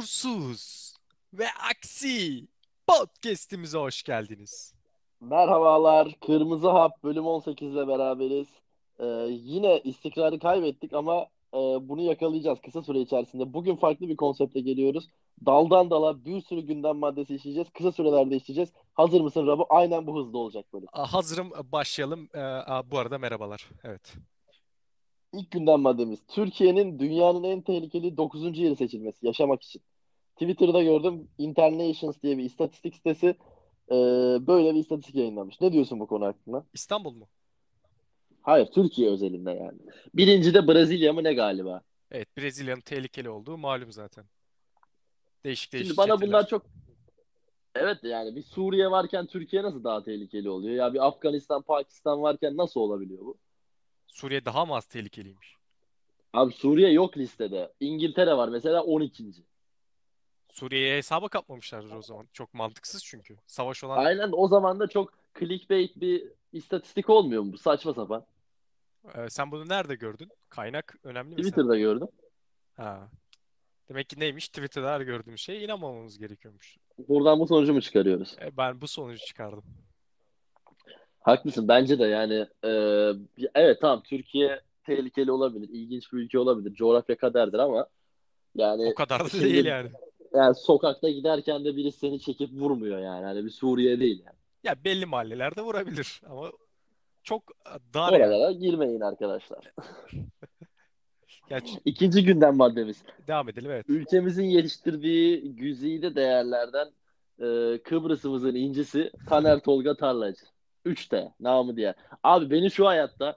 Huzursuz ve Aksi podcast'imize hoş geldiniz. Merhabalar. Kırmızı Hap bölüm 18 ile beraberiz. Ee, yine istikrarı kaybettik ama e, bunu yakalayacağız kısa süre içerisinde. Bugün farklı bir konsepte geliyoruz. Daldan dala bir sürü gündem maddesi işleyeceğiz. Kısa sürelerde işleyeceğiz. Hazır mısın Rabu? Aynen bu hızda olacak böyle. Hazırım başlayalım. Ee, bu arada merhabalar. Evet. İlk gündem maddemiz. Türkiye'nin dünyanın en tehlikeli 9. yeri seçilmesi yaşamak için. Twitter'da gördüm. Internations diye bir istatistik sitesi e, böyle bir istatistik yayınlamış. Ne diyorsun bu konu hakkında? İstanbul mu? Hayır, Türkiye özelinde yani. Birinci de Brezilya mı ne galiba? Evet, Brezilya'nın tehlikeli olduğu malum zaten. Değişik değişik Şimdi bana şekiller. bunlar çok Evet yani bir Suriye varken Türkiye nasıl daha tehlikeli oluyor? Ya bir Afganistan, Pakistan varken nasıl olabiliyor bu? Suriye daha mı az tehlikeliymiş? Abi Suriye yok listede. İngiltere var mesela 12. Suriye'ye hesaba katmamışlardır o zaman. Çok mantıksız çünkü. Savaş olan Aynen o zaman da çok clickbait bir istatistik olmuyor mu bu? Saçma sapan. Ee, sen bunu nerede gördün? Kaynak önemli mi sen? Twitter'da gördüm. Ha. Demek ki neymiş? Twitter'da her gördüğümüz şeye inanmamamız gerekiyormuş. Buradan bu sonucu mu çıkarıyoruz? E, ben bu sonucu çıkardım. Haklısın bence de yani e, evet tamam Türkiye tehlikeli olabilir, ilginç bir ülke olabilir, coğrafya kaderdir ama yani O kadar da şimdi değil yani. Yani sokakta giderken de birisi seni çekip vurmuyor yani. Hani bir Suriye değil yani. Ya belli mahallelerde vurabilir ama çok dar yani. Oralara girmeyin arkadaşlar. Gerçi İkinci gündem maddemiz. devam edelim evet. Ülkemizin yetiştirdiği güzide değerlerden e, Kıbrıs'ımızın incisi Taner Tolga Tarlacı. 3T namı diye. Abi beni şu hayatta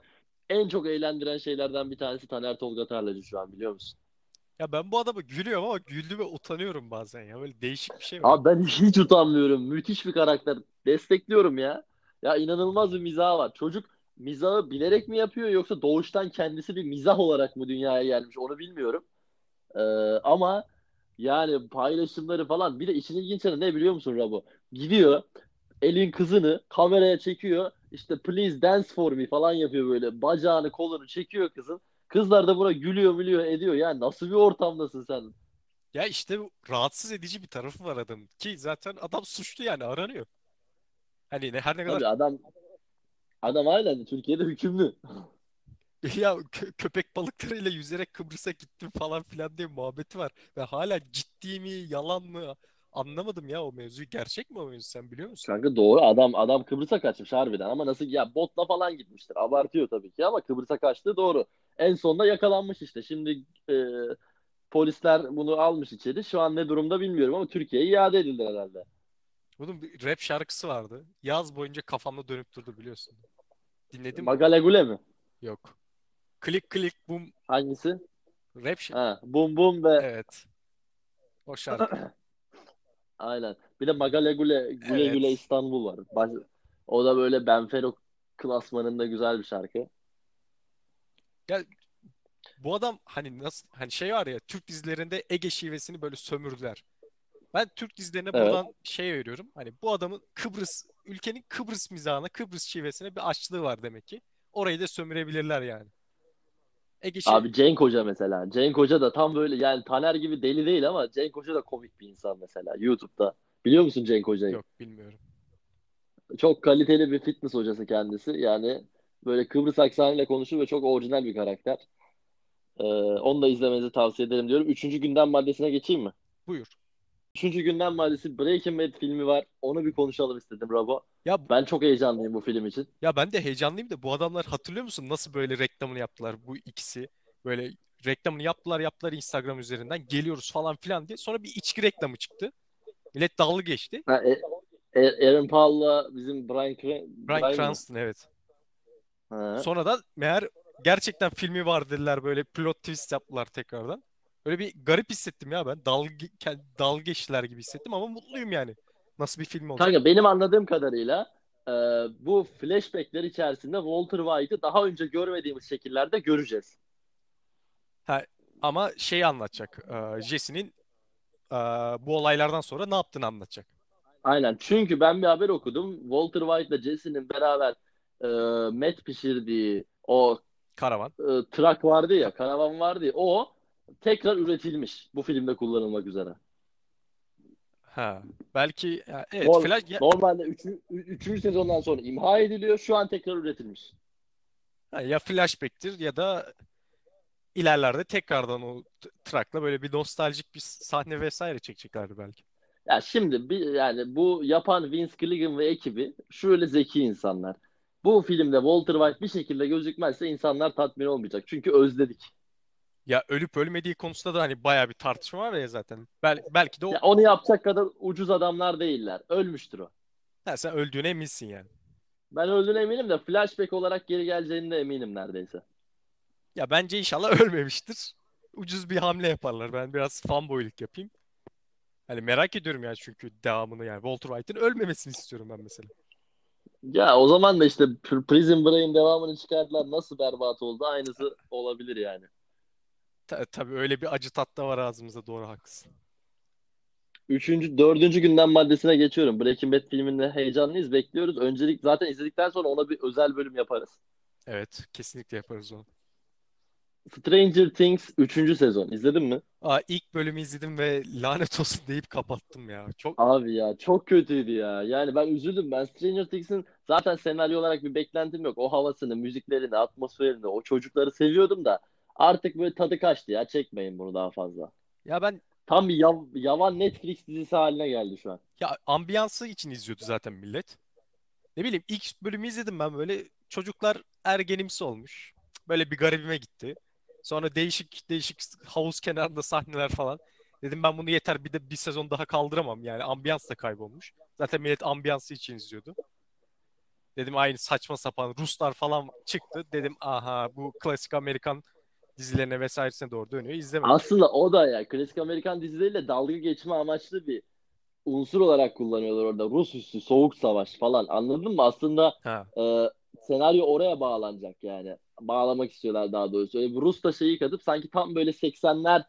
en çok eğlendiren şeylerden bir tanesi Taner Tolga Tarlacı şu an biliyor musun? Ya ben bu adama gülüyorum ama güldüğüme utanıyorum bazen ya. Böyle değişik bir şey var. Abi ben hiç utanmıyorum. Müthiş bir karakter. Destekliyorum ya. Ya inanılmaz bir mizahı var. Çocuk mizahı bilerek mi yapıyor yoksa doğuştan kendisi bir mizah olarak mı dünyaya gelmiş onu bilmiyorum. Ee, ama yani paylaşımları falan bir de işin ilginç yanı ne biliyor musun Rabo? Gidiyor elin kızını kameraya çekiyor işte please dance for me falan yapıyor böyle bacağını kolunu çekiyor kızın. Kızlar da buna gülüyor gülüyor ediyor ya nasıl bir ortamdasın sen? Ya işte rahatsız edici bir tarafı var adamın. Ki zaten adam suçlu yani aranıyor. Hani ne, her ne kadar Tabii adam adam aynen Türkiye'de hükümlü. ya kö- köpek balıklarıyla yüzerek Kıbrıs'a gittim falan filan diye muhabbeti var. Ve hala ciddi mi yalan mı anlamadım ya o mevzuyu. Gerçek mi o mevzu sen biliyor musun? Kanka doğru adam adam Kıbrıs'a kaçmış harbiden ama nasıl ya botla falan gitmiştir. Abartıyor tabii ki ama Kıbrıs'a kaçtığı doğru. En sonunda yakalanmış işte. Şimdi e, polisler bunu almış içeri. Şu an ne durumda bilmiyorum ama Türkiye'ye iade edildi herhalde. Bunun bir rap şarkısı vardı. Yaz boyunca kafamda dönüp durdu biliyorsun. Dinledin mi? Magalegule mi? Yok. Klik klik bum Hangisi? rap. Ha, Bum Bum ve Evet. O şarkı. aynen. Bir de Magalegule Güle Güle Evet. İstanbul var. Baş- o da böyle Benfero klasmanında güzel bir şarkı. Ya bu adam hani nasıl hani şey var ya Türk dizilerinde Ege şivesini böyle sömürdüler. Ben Türk dizilerine Evet. buradan şey veriyorum. Hani bu adamın Kıbrıs ülkenin Kıbrıs mizahına, Kıbrıs şivesine bir açlığı var demek ki. Orayı da sömürebilirler yani. Ege şey Abi Cenk Hoca mesela. Cenk Hoca da tam böyle yani Taner gibi deli değil ama Cenk Hoca da komik bir insan mesela YouTube'da. Biliyor musun Cenk Hoca'yı? yok bilmiyorum. Çok kaliteli bir fitness hocası kendisi. Yani böyle Kıbrıs aksanıyla konuşur ve çok orijinal bir karakter. Ee, onu da izlemenizi tavsiye ederim diyorum. Üçüncü gündem maddesine geçeyim mi? Buyur. Üçüncü gündem maddesi Breaking Bad filmi var. Onu bir konuşalım istedim Rabo. Ya Ben çok heyecanlıyım bu film için. ya ben de heyecanlıyım da bu adamlar hatırlıyor musun nasıl böyle reklamını yaptılar bu ikisi? Böyle reklamını yaptılar yaptılar Instagram üzerinden geliyoruz falan filan diye. Sonra bir içki reklamı çıktı. Millet dalga geçti. Ha, e, e- Aaron Paul'la bizim Bryan, Cran- Bryan mı? Cranston evet. Ha. Sonra da meğer gerçekten filmi var dediler böyle plot twist yaptılar tekrardan. Böyle bir garip hissettim ya ben. Dalga, dalga geçtiler gibi hissettim ama mutluyum yani. Nasıl bir film olacak? Kanka benim anladığım kadarıyla e, bu flashbackler içerisinde Walter White'ı daha önce görmediğimiz şekillerde göreceğiz. Ama şeyi anlatacak. e, Jesse'nin e, bu olaylardan sonra ne yaptığını anlatacak. Aynen. Çünkü ben bir haber okudum. Walter White ile Jesse'nin beraber e, met pişirdiği o Karavan. e, trak vardı ya, karavan vardı ya, o tekrar üretilmiş bu filmde kullanılmak üzere. Ha. Belki ya, evet Norm- Flash ya, Normalde 3. sezondan sonra imha ediliyor. Şu an tekrar üretilmiş. ha, ya flashback'tir ya da ilerlerde tekrardan o trakla böyle bir nostaljik bir sahne vesaire çekeceklerdi belki. Ya şimdi bir, yani bu yapan Vince Gilligan ve ekibi şöyle zeki insanlar. Bu filmde Walter White bir şekilde gözükmezse insanlar tatmin olmayacak. Çünkü özledik. Ya ölüp ölmediği konusunda da hani bayağı bir tartışma var ya zaten. Bel belki de o Ya onu yapacak kadar ucuz adamlar değiller. Ölmüştür o. ha, sen öldüğüne eminsin yani. Ben öldüğüne eminim de flashback olarak geri geleceğine de eminim neredeyse. Ya bence inşallah ölmemiştir. Ucuz bir hamle yaparlar. Ben biraz fanboyluk yapayım. Hani merak ediyorum yani çünkü devamını yani Walter White'ın ölmemesini istiyorum ben mesela. Ya o zaman da işte Pr- Prison Break'in devamını çıkardılar. Nasıl berbat oldu? Aynısı olabilir yani. Ta- tabii öyle bir acı tat da var ağzımızda doğru haklısın. Üçüncü, dördüncü gündem maddesine geçiyorum. Breaking Bad filminde heyecanlıyız, bekliyoruz. Öncelik zaten izledikten sonra ona bir özel bölüm yaparız. Evet kesinlikle yaparız onu. Stranger Things üçüncü sezon. İzledin mi? Aa, ilk bölümü izledim ve lanet olsun deyip kapattım ya. Çok Abi ya çok kötüydü ya. Yani ben üzüldüm. Ben Stranger Things'in zaten senaryo olarak bir beklentim yok. O havasını, müziklerini, atmosferini, o çocukları seviyordum da artık böyle tadı kaçtı ya. Çekmeyin bunu daha fazla. ya ben Tam bir yav- yavan Netflix dizisi haline geldi şu an. ya ambiyansı için izliyordu zaten millet. Ne bileyim ilk bölümü izledim ben böyle çocuklar ergenimsi olmuş. Böyle bir garibime gitti. Sonra değişik değişik havuz kenarında sahneler falan. Dedim ben bunu yeter bir de bir sezon daha kaldıramam yani ambiyans da kaybolmuş. Zaten millet ambiyansı için izliyordu. Dedim aynı saçma sapan Ruslar falan çıktı. Dedim aha bu klasik Amerikan dizilerine vesairesine doğru dönüyor. İzlemedim. Aslında o da ya klasik Amerikan dizileriyle dalga geçme amaçlı bir unsur olarak kullanıyorlar orada. Rus üssü, soğuk savaş falan. Anladın mı? Aslında Ha. e, senaryo oraya bağlanacak yani. Bağlamak istiyorlar daha doğrusu. Öyle bir Rus da şeyi katıp sanki tam böyle 80'ler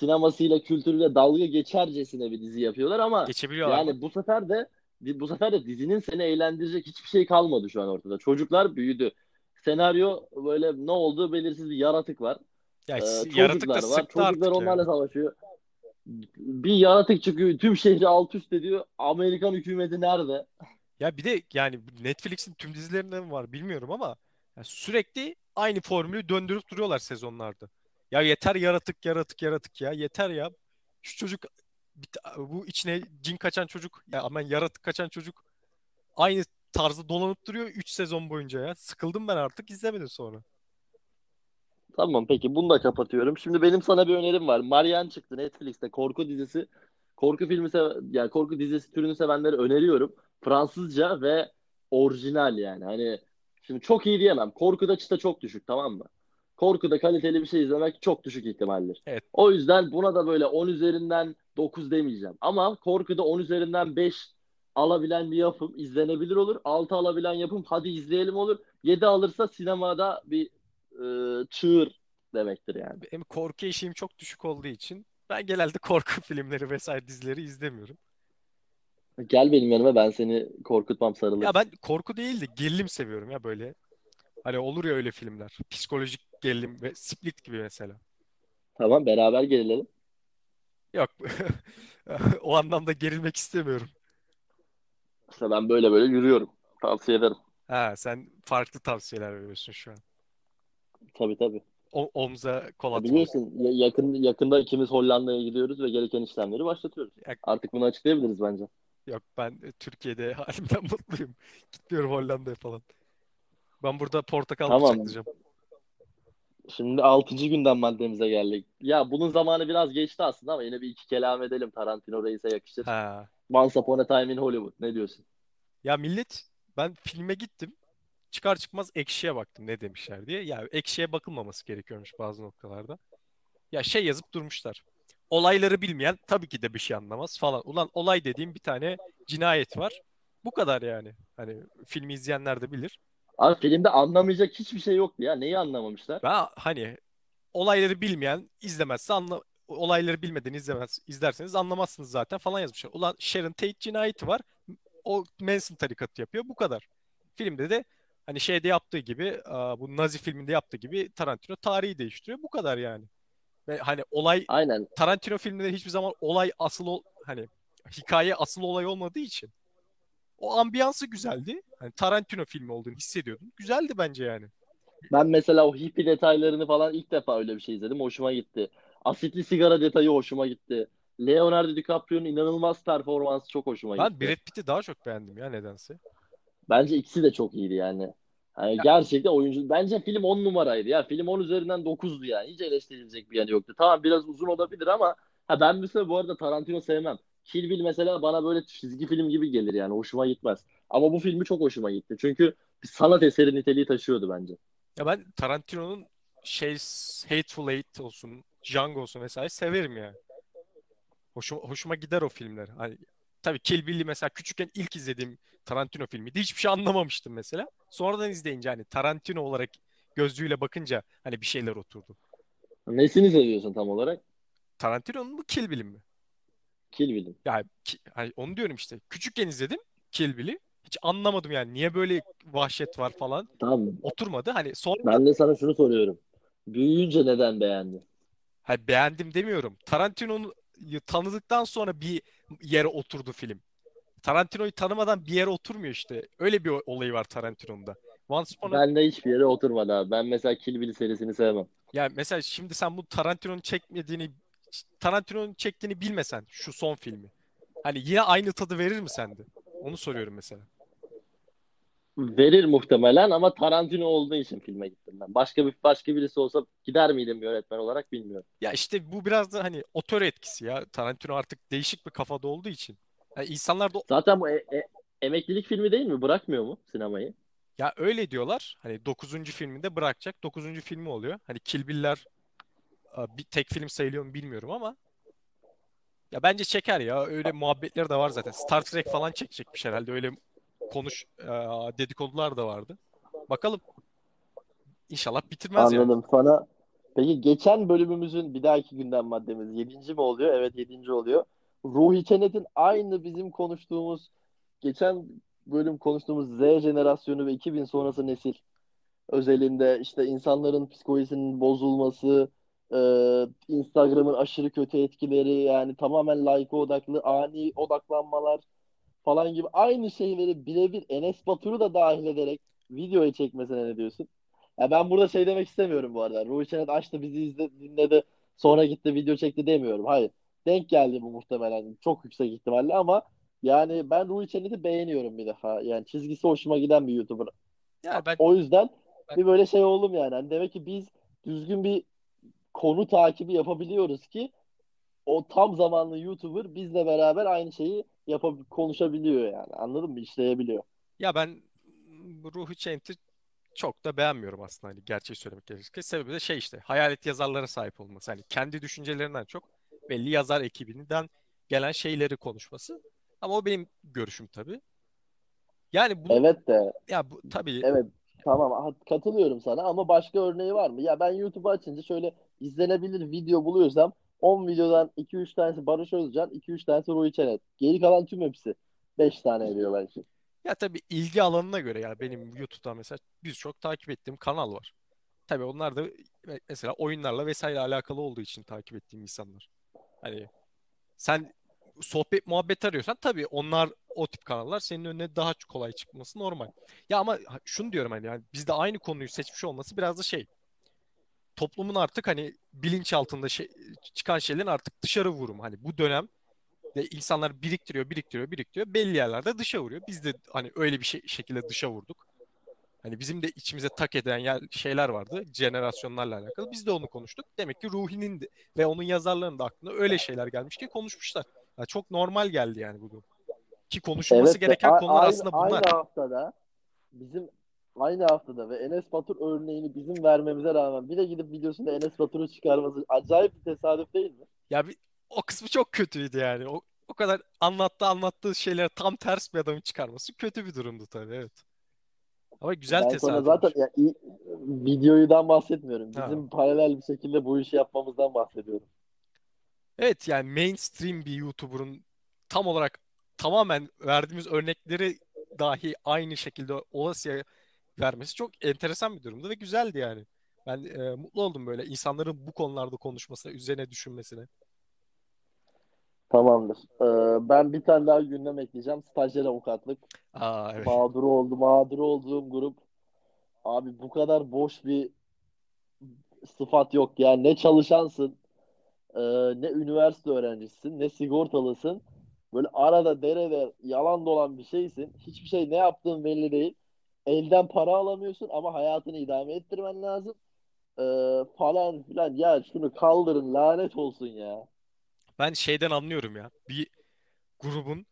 sinemasıyla, kültürüyle dalga geçercesine bir dizi yapıyorlar ama Geçebiliyorlar yani bu sefer de bu sefer de dizinin seni eğlendirecek hiçbir şey kalmadı şu an ortada. Çocuklar büyüdü. Senaryo böyle ne olduğu belirsiz bir yaratık var. Ya Ee, yaratık da var. Çocuklar ya. onlarla savaşıyor. Bir yaratık çıkıyor. Tüm şehri alt üst ediyor. Amerikan hükümeti nerede? Ya bir de yani Netflix'in tüm dizilerinde mi var bilmiyorum ama ya sürekli aynı formülü döndürüp duruyorlar sezonlarda. Ya yeter yaratık yaratık yaratık ya yeter ya. Şu çocuk bu içine cin kaçan çocuk ya aman yaratık kaçan çocuk aynı tarzda dolanıp duruyor 3 sezon boyunca ya. Sıkıldım ben artık izlemedim sonra. Tamam peki bunu da kapatıyorum. Şimdi benim sana bir önerim var. Marianne çıktı Netflix'te korku dizisi. Korku filmi sev yani korku dizisi türünü sevenlere öneriyorum. Fransızca ve orijinal yani. Hani şimdi çok iyi diyemem. Korkuda çıta çok düşük tamam mı? Korkuda kaliteli bir şey izlemek çok düşük ihtimaldir. Evet. O yüzden buna da böyle 10 üzerinden 9 demeyeceğim. Ama korkuda 10 üzerinden 5 alabilen bir yapım izlenebilir olur. 6 alabilen yapım hadi izleyelim olur. 7 alırsa sinemada bir e, çığır demektir yani. Benim korku eşiğim çok düşük olduğu için ben genelde korku filmleri vesaire dizileri izlemiyorum. Gel benim yanıma ben seni korkutmam Ya sarılırım. ben korku değil de gerilim seviyorum ya böyle. Hani olur ya öyle filmler. Psikolojik gerilim ve Split gibi mesela. Tamam beraber gelelim. Yok. O anlamda gerilmek istemiyorum. İşte ben böyle böyle yürüyorum. Tavsiye ederim. Ha, sen farklı tavsiyeler veriyorsun şu an. Tabii tabii. O, omza kol Ya atmalık. biliyorsun ya- yakın yakında ikimiz Hollanda'ya gidiyoruz ve gereken işlemleri başlatıyoruz. Ya, Artık bunu açıklayabiliriz bence. Yok ben Türkiye'de halimden mutluyum. Gitmiyorum Hollanda'ya falan. Ben burada portakal Tamam. bıçaklayacağım. Şimdi 6. günden maddemize geldik. Ya bunun zamanı biraz geçti aslında ama yine bir iki kelam edelim. Tarantino Reis'e yakışır. Ha. Once Upon a Time in Hollywood. Ne diyorsun? Ya millet ben filme gittim. Çıkar çıkmaz Ekşi'ye baktım ne demişler diye. Ya Ekşi'ye bakılmaması gerekiyormuş bazı noktalarda. Ya şey yazıp durmuşlar. Olayları bilmeyen tabii ki de bir şey anlamaz falan. Ulan olay dediğim bir tane cinayet var. Bu kadar yani. Hani filmi izleyenler de bilir. Abi filmde anlamayacak hiçbir şey yoktu ya. Neyi anlamamışlar? Ben hani olayları bilmeyen izlemezse anla olayları bilmeden izlemez izlerseniz anlamazsınız zaten falan yazmışlar. Ulan Sharon Tate cinayeti var. O Manson tarikatı yapıyor. Bu kadar. Filmde de hani şeyde yaptığı gibi bu Nazi filminde yaptığı gibi Tarantino tarihi değiştiriyor. Bu kadar yani. Ve hani olay Aynen. Tarantino filmleri hiçbir zaman olay asıl ol, hani hikaye asıl olay olmadığı için o ambiyansı güzeldi. Hani Tarantino filmi olduğunu hissediyordum. Güzeldi bence yani. Ben mesela o hippie detaylarını falan ilk defa öyle bir şey izledim. Hoşuma gitti. Asitli sigara detayı hoşuma gitti. Leonardo DiCaprio'nun inanılmaz performansı çok hoşuma Ben gitti. Brad Pitt'i daha çok beğendim ya nedense. Bence ikisi de çok iyiydi yani. Hani Ya, gerçekten oyuncu. Bence film 10 numaraydı ya. Film 10 üzerinden 9'du yani. Hiç eleştirilecek bir yanı yoktu. Tamam biraz uzun olabilir ama ha ben mesela bu arada Tarantino sevmem. Kill Bill mesela bana böyle çizgi film gibi gelir yani. Hoşuma gitmez. Ama bu filmi çok hoşuma gitti. Çünkü bir sanat eseri niteliği taşıyordu bence. ya ben Tarantino'nun şey Hateful Eight olsun, Django olsun vesaire severim yani. Hoşuma, hoşuma gider o filmler. Hani tabii Kill Bill'i mesela küçükken ilk izlediğim Tarantino filmiydi. Hiçbir şey anlamamıştım mesela. Sonradan izleyince hani Tarantino olarak gözlüğüyle bakınca hani bir şeyler oturdu. Nesini seviyorsun tam olarak? Tarantino'nun mu Kill Bill'in mi? Kill Bill'in. Yani ki- hani onu diyorum işte. Küçükken izledim Kill Bill'i. Hiç anlamadım yani niye böyle vahşet var falan. Tamam. Oturmadı. Hani sonra Ben de sana şunu soruyorum. Büyüyünce neden beğendin? hani beğendim demiyorum. Tarantino'yu tanıdıktan sonra bir yere oturdu film. Tarantino'yu tanımadan bir yere oturmuyor işte. Öyle bir olayı var Tarantino'nun da. Once Upon a... Ben de hiçbir yere oturmadı abi. Ben mesela Kill Bill serisini sevmem. Yani mesela şimdi sen bu Tarantino'nun çekmediğini Tarantino'nun çektiğini bilmesen şu son filmi. Hani yine aynı tadı verir mi sende? Onu soruyorum mesela. Verir muhtemelen ama Tarantino olduğu için filme gittim ben. Başka bir başka birisi olsa gider miydim yönetmen olarak bilmiyorum. Ya işte bu biraz da hani otör etkisi ya. Tarantino artık değişik bir kafada olduğu için. Yani insanlar da Zaten bu e- e- emeklilik filmi değil mi? Bırakmıyor mu sinemayı? ya öyle diyorlar. Hani dokuzuncu filminde bırakacak. dokuzuncu filmi oluyor. Hani Kill Bill'ler bir tek film sayılıyor mu bilmiyorum ama ya bence çeker ya. Öyle muhabbetleri de var zaten. Star Trek falan çekecekmiş herhalde. Öyle konuş e, dedikodular da vardı. Bakalım. İnşallah bitirmez yani. Anladım sana. Peki geçen bölümümüzün bir dahaki gündem maddemiz yedinci mi oluyor? Evet yedinci oluyor. Ruhi Çenet'in aynı bizim konuştuğumuz geçen bölüm konuştuğumuz Z jenerasyonu ve 2000 sonrası nesil özelinde işte insanların psikolojisinin bozulması, e, Instagram'ın aşırı kötü etkileri yani tamamen like odaklı ani odaklanmalar falan gibi aynı şeyleri birebir Enes Batur'u da dahil ederek videoya çekmesine ne diyorsun? Ya ben burada şey demek istemiyorum bu arada. Ruhi Çenet açtı bizi izledi, dinledi, sonra gitti video çekti demiyorum. Hayır. Denk geldi bu muhtemelen. Çok yüksek ihtimalle ama yani ben Ruhi Çenet'i beğeniyorum bir defa. Yani çizgisi hoşuma giden bir YouTuber. Yani ben, O yüzden ben bir böyle şey oldum yani. Hani demek ki biz düzgün bir konu takibi yapabiliyoruz ki o tam zamanlı YouTuber bizle beraber aynı şeyi yapab konuşabiliyor yani. Anladın mı? İşleyebiliyor. ya ben Ruhi Çent'i çok da beğenmiyorum aslında hani gerçeği söylemek gerekirse. Sebebi de şey işte hayalet yazarlara sahip olması. Hani kendi düşüncelerinden çok belli yazar ekibinden gelen şeyleri konuşması. Ama o benim görüşüm tabii. Yani bunu Evet de ya bu tabii evet tamam katılıyorum sana ama başka örneği var mı? Ya ben YouTube'u açınca şöyle izlenebilir video buluyorsam 10 videodan 2-3 tanesi Barış Özcan, 2-3 tanesi Ruhi Çenet. Geri kalan tüm hepsi 5 tane ediyor belki. ya tabii ilgi alanına göre ya benim YouTube'da mesela birçok takip ettiğim kanal var. Tabii onlar da me- mesela oyunlarla vesaire alakalı olduğu için takip ettiğim insanlar. Hani sen sohbet muhabbet arıyorsan tabii onlar o tip kanallar senin önüne daha kolay çıkması normal. Ya ama şunu diyorum hani yani bizde aynı konuyu seçmiş olması biraz da şey toplumun artık hani bilinç altında şey, çıkan şeylerin artık dışarı vurumu. Hani bu dönem de insanlar biriktiriyor, biriktiriyor, biriktiriyor. Belli yerlerde dışa vuruyor. Biz de hani öyle bir şey, şekilde dışa vurduk. Hani bizim de içimize tak eden yer, şeyler vardı jenerasyonlarla alakalı. Biz de onu konuştuk. Demek ki Ruhi'nin de, ve onun yazarlarının da aklına öyle şeyler gelmiş ki konuşmuşlar. Ya çok normal geldi yani bu durum. Ki konuşulması Evet gereken a- konular aslında bunlar. aynı haftada bizim aynı haftada ve Enes Batur örneğini bizim vermemize rağmen bir de gidip videosunda Enes Batur'u çıkarması acayip bir tesadüf değil mi? Ya bir, o kısmı çok kötüydü yani. O, o kadar anlattı anlattığı şeyler tam ters bir adamın çıkarması kötü bir durumdu tabii evet. Ama güzel Ben sana zaten ya, iyi- videodan bahsetmiyorum. Ha. Bizim paralel bir şekilde bu işi yapmamızdan bahsediyorum. Evet yani mainstream bir YouTuber'ın tam olarak tamamen verdiğimiz örnekleri dahi aynı şekilde olasıya vermesi çok enteresan bir durumdu ve güzeldi yani. Ben e, mutlu oldum böyle insanların bu konularda konuşmasına, üzerine düşünmesine. Tamamdır. Ee, ben bir tane daha gündem ekleyeceğim. Stajyer avukatlık. Aa evet. Mağdur oldu, mağdur olduğum grup. Abi bu kadar boş bir sıfat yok. Yani ne çalışansın, e, ne üniversite öğrencisisin, ne sigortalısın. Böyle arada derede yalan dolan bir şeysin. Hiçbir şey ne yaptığın belli değil. Elden para alamıyorsun ama hayatını idame ettirmen lazım. Ee, falan filan. Ya şunu kaldırın lanet olsun ya. Ben şeyden anlıyorum ya. Bir grubun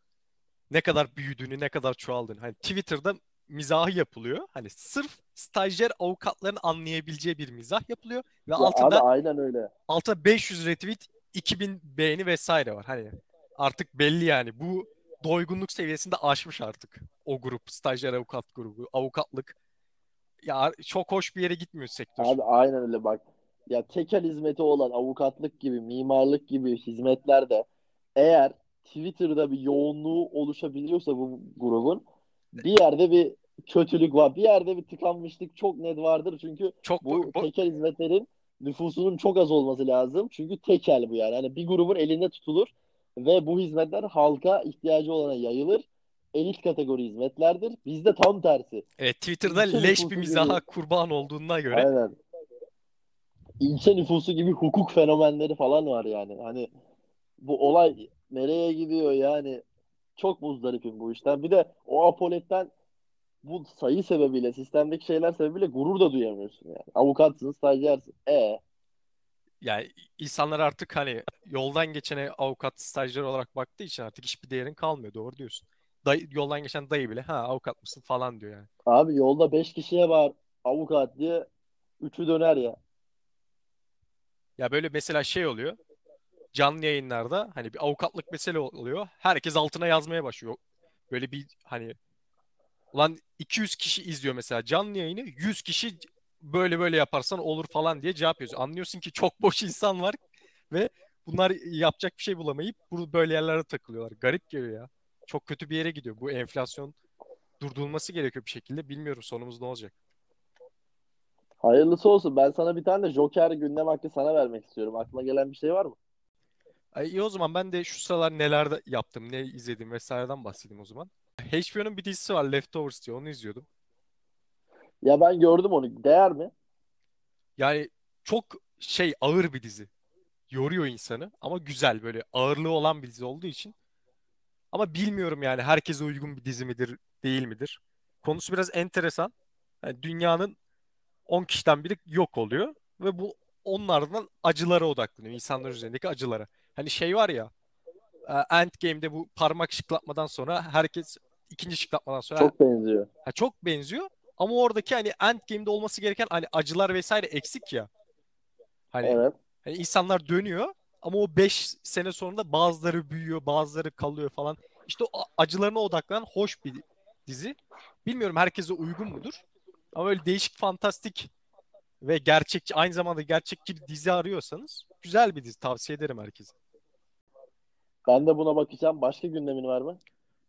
ne kadar büyüdüğünü, ne kadar çoğaldığını. Hani Twitter'da mizahı yapılıyor. Hani sırf stajyer avukatların anlayabileceği bir mizah yapılıyor ve Ya abi altında aynen öyle. altında 500 retweet, 2000 beğeni vesaire var. Hani artık belli yani. Bu doygunluk seviyesinde aşmış artık o grup, stajyer avukat grubu, avukatlık. Ya çok hoş bir yere gitmiyor sektör. Abi aynen öyle bak. Ya tekel hizmeti olan avukatlık gibi, mimarlık gibi hizmetlerde eğer Twitter'da bir yoğunluğu oluşabiliyorsa bu grubun bir yerde bir kötülük var. Bir yerde bir tıkanmışlık çok net vardır. Çünkü Çok bu, bu tekel hizmetlerin nüfusunun çok az olması lazım. Çünkü tekel bu yani. Hani bir grubun elinde tutulur ve bu hizmetler halka ihtiyacı olana yayılır. Elit kategori hizmetlerdir. Bizde tam tersi. evet, Twitter'da İlçe leş bir mizaha gibi. kurban olduğuna göre Aynen. İlçe nüfusu gibi hukuk fenomenleri falan var yani. Hani bu olay nereye gidiyor yani? Çok muzdaripim bu işten. Bir de o apoletten bu sayı sebebiyle, sistemdeki şeyler sebebiyle gurur da duyamıyorsun yani. Avukatsın, stajyersin. E yani insanlar artık hani yoldan geçene avukat stajyer olarak baktığı için artık hiçbir değerin kalmıyor. Doğru diyorsun. Dayı, yoldan geçen dayı bile ha avukat mısın falan diyor yani. abi yolda 5 kişiye var avukat diye üçü döner ya. Ya böyle mesela şey oluyor. Canlı yayınlarda hani bir avukatlık mesele oluyor. Herkes altına yazmaya başlıyor. Böyle bir hani ulan 200 kişi izliyor mesela canlı yayını 100 kişi böyle böyle yaparsan olur falan diye cevap yazıyor. Anlıyorsun ki çok boş insan var ve bunlar yapacak bir şey bulamayıp bu böyle yerlere takılıyorlar. Garip geliyor ya. Çok kötü bir yere gidiyor. Bu enflasyon durdurulması gerekiyor bir şekilde. Bilmiyorum sonumuz ne olacak. Hayırlısı olsun. Ben sana bir tane de Joker gündem hakkı sana vermek istiyorum. Aklına gelen bir şey var mı? Ay, iyi o zaman ben de şu sıralar neler yaptım, ne izledim vesaireden bahsedeyim o zaman. HBO'nun bir dizisi var Leftovers diye onu izliyordum. Ya ben gördüm onu. Değer mi? Yani çok şey ağır bir dizi. Yoruyor insanı ama güzel böyle ağırlığı olan bir dizi olduğu için. Ama bilmiyorum yani herkese uygun bir dizi midir, değil midir? Konusu biraz enteresan. Yani dünyanın 10 kişiden biri yok oluyor ve bu onlardan acılara odaklanıyor. insanlar üzerindeki acılara. Hani şey var ya e, Endgame'de bu parmak şıklatmadan sonra herkes ikinci şıklatmadan sonra Çok benziyor. ha, çok benziyor. Ama oradaki hani Endgame'de olması gereken hani acılar vesaire eksik ya. Hani, Evet. hani insanlar dönüyor ama o 5 sene sonunda bazıları büyüyor, bazıları kalıyor falan. İşte o acılarına odaklanan hoş bir dizi. Bilmiyorum herkese uygun mudur? Ama böyle değişik, fantastik ve gerçekçi, aynı zamanda gerçekçi bir dizi arıyorsanız güzel bir dizi. Tavsiye ederim herkese. Ben de buna bakacağım. Başka gündemin var mı?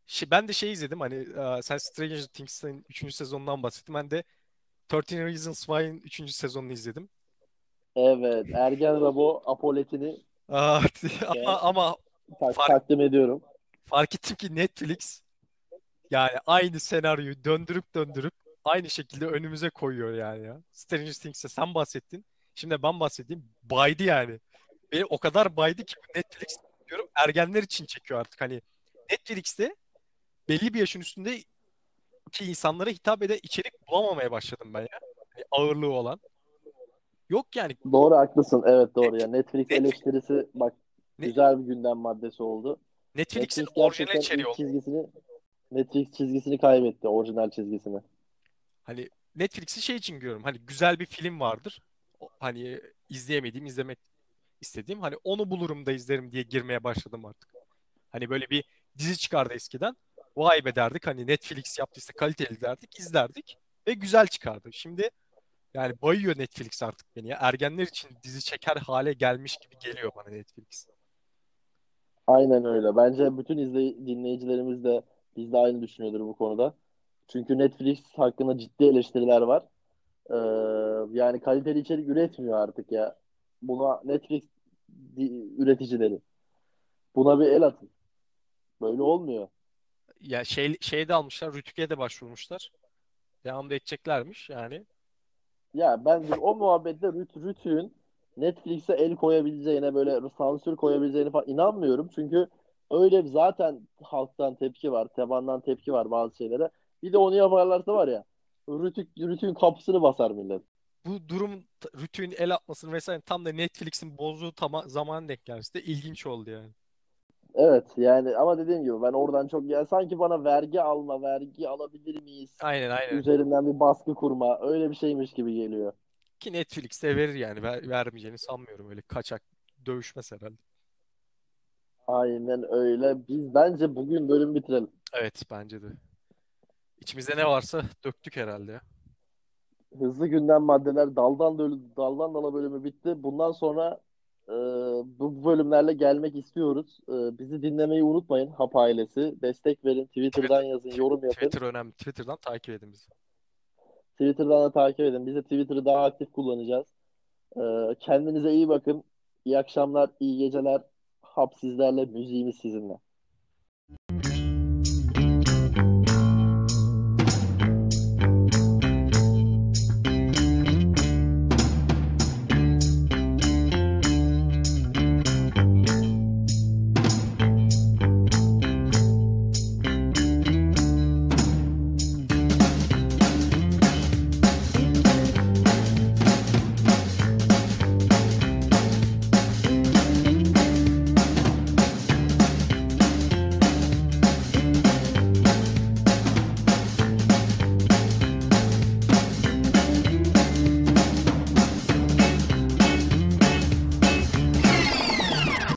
Şey, ben de şey izledim hani e, sen Stranger Things'in 3. sezonundan bahsettin. Ben de 13 Reasons Why'in 3. sezonunu izledim. Evet. Ergen Rabo apoletini Aa, ama ama tak- fark, takdim ediyorum. fark ettim ki Netflix yani aynı senaryoyu döndürüp döndürüp aynı şekilde önümüze koyuyor yani ya. Stranger Things'te sen bahsettin. Şimdi ben bahsedeyim. Baydı yani. Beni o kadar baydı ki Netflix diyorum ergenler için çekiyor artık. Hani Netflix'te belli bir yaşın üstünde ki insanlara hitap eden içerik bulamamaya başladım ben ya. Hani ağırlığı olan. Yok yani. Doğru haklısın. Evet doğru Net, ya. Netflix net, eleştirisi bak ne- güzel bir gündem maddesi oldu. Netflix'in Netflix orijinal içeriği oldu. çizgisini Netflix çizgisini kaybetti. Orijinal çizgisini. Hani Netflix'i şey için görüyorum. Hani güzel bir film vardır. Hani izleyemediğim, izlemek istediğim. Hani onu bulurum da izlerim diye girmeye başladım artık. Hani böyle bir dizi çıkardı eskiden. Vay be derdik. Hani Netflix yaptıysa kaliteli derdik, izlerdik. Ve güzel çıkardı. Şimdi yani bayıyor Netflix artık beni ya. Ergenler için dizi çeker hale gelmiş gibi geliyor bana Netflix. Aynen öyle. Bence bütün izley dinleyicilerimiz de biz de aynı düşünüyordur bu konuda. Çünkü Netflix hakkında ciddi eleştiriler var. Ee, yani kaliteli içerik üretmiyor artık ya. Buna Netflix di- üreticileri. Buna bir el atın. Böyle olmuyor. Ya şey şey de almışlar, Rütük'e de başvurmuşlar. Devam da edeceklermiş yani. Ya bence o muhabbette Rüt, Rütü'nün Netflix'e el koyabileceğine böyle sansür koyabileceğine falan inanmıyorum. Çünkü öyle zaten halktan tepki var, tabandan tepki var bazı şeylere. Bir de onu yaparlarsa var ya Rütük, Rütük'ün kapısını basar millet. Bu durum Rütük'ün el atmasını vesaire tam da Netflix'in bozduğu tama zaman denk gelmesi de ilginç oldu yani. Evet yani ama dediğim gibi ben oradan çok yani sanki bana vergi alma, vergi alabilir miyiz? Aynen aynen. Üzerinden bir baskı kurma öyle bir şeymiş gibi geliyor. Ki Netflix de verir yani. Ver, vermeyeceğini sanmıyorum. Öyle kaçak dövüşmez herhalde. Aynen öyle. Biz bence bugün bölüm bitirelim. Evet bence de. İçimizde ne varsa döktük herhalde ya. Hızlı gündem maddeler daldan dölü, daldan dala bölümü bitti. Bundan sonra e, bu bölümlerle gelmek istiyoruz. E, bizi dinlemeyi unutmayın Hap ailesi. Destek verin. Twitter'dan yazın, yorum yapın. Twitter önemli. Twitter'dan takip edin bizi. Twitter'dan da takip edin. Biz de Twitter'ı daha aktif kullanacağız. E, kendinize iyi bakın. İyi akşamlar, iyi geceler. Hap sizlerle, müziğimiz sizinle.